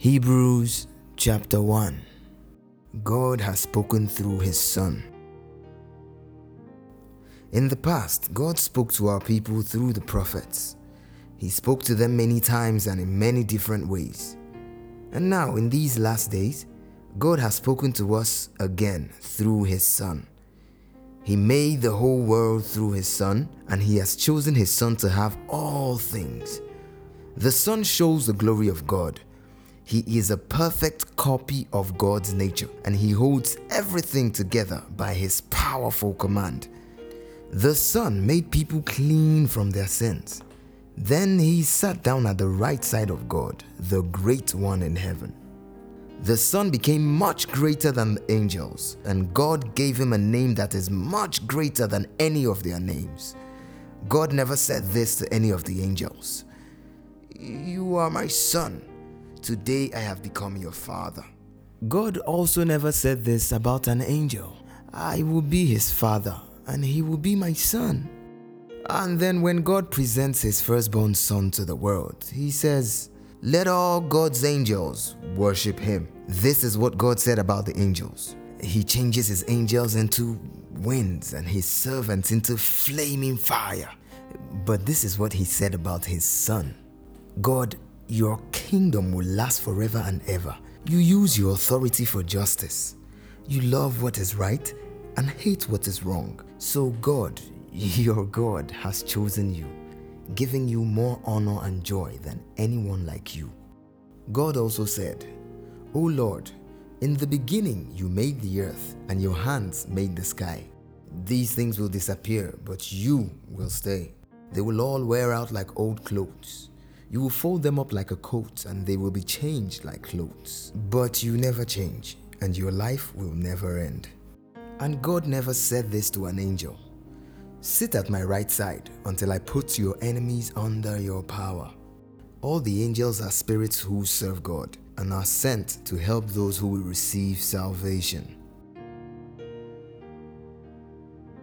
Hebrews chapter 1 God has spoken through His Son. In the past, God spoke to our people through the prophets. He spoke to them many times and in many different ways. And now, in these last days, God has spoken to us again through His Son. He made the whole world through His Son, and He has chosen His Son to have all things. The Son shows the glory of God he is a perfect copy of God's nature and he holds everything together by his powerful command. The Son made people clean from their sins. Then he sat down at the right side of God, the great one in heaven. The Son became much greater than the angels, and God gave him a name that is much greater than any of their names. God never said this to any of the angels You are my Son Today I have become your father. God also never said this about an angel. I will be his father, and he will be my son. And then, when God presents his firstborn son to the world, he says, Let all God's angels worship him. This is what God said about the angels. He changes his angels into winds and his servants into flaming fire. But this is what he said about his son God your kingdom will last forever and ever. You use your authority for justice. You love what is right and hate what is wrong. So God, your God, has chosen you, giving you more honor and joy than anyone like you. God also said, O Lord, in the beginning you made the earth, and your hands made the sky. These things will disappear, but you will stay. They will all wear out like old clothes. You will fold them up like a coat and they will be changed like clothes. But you never change and your life will never end. And God never said this to an angel Sit at my right side until I put your enemies under your power. All the angels are spirits who serve God and are sent to help those who will receive salvation.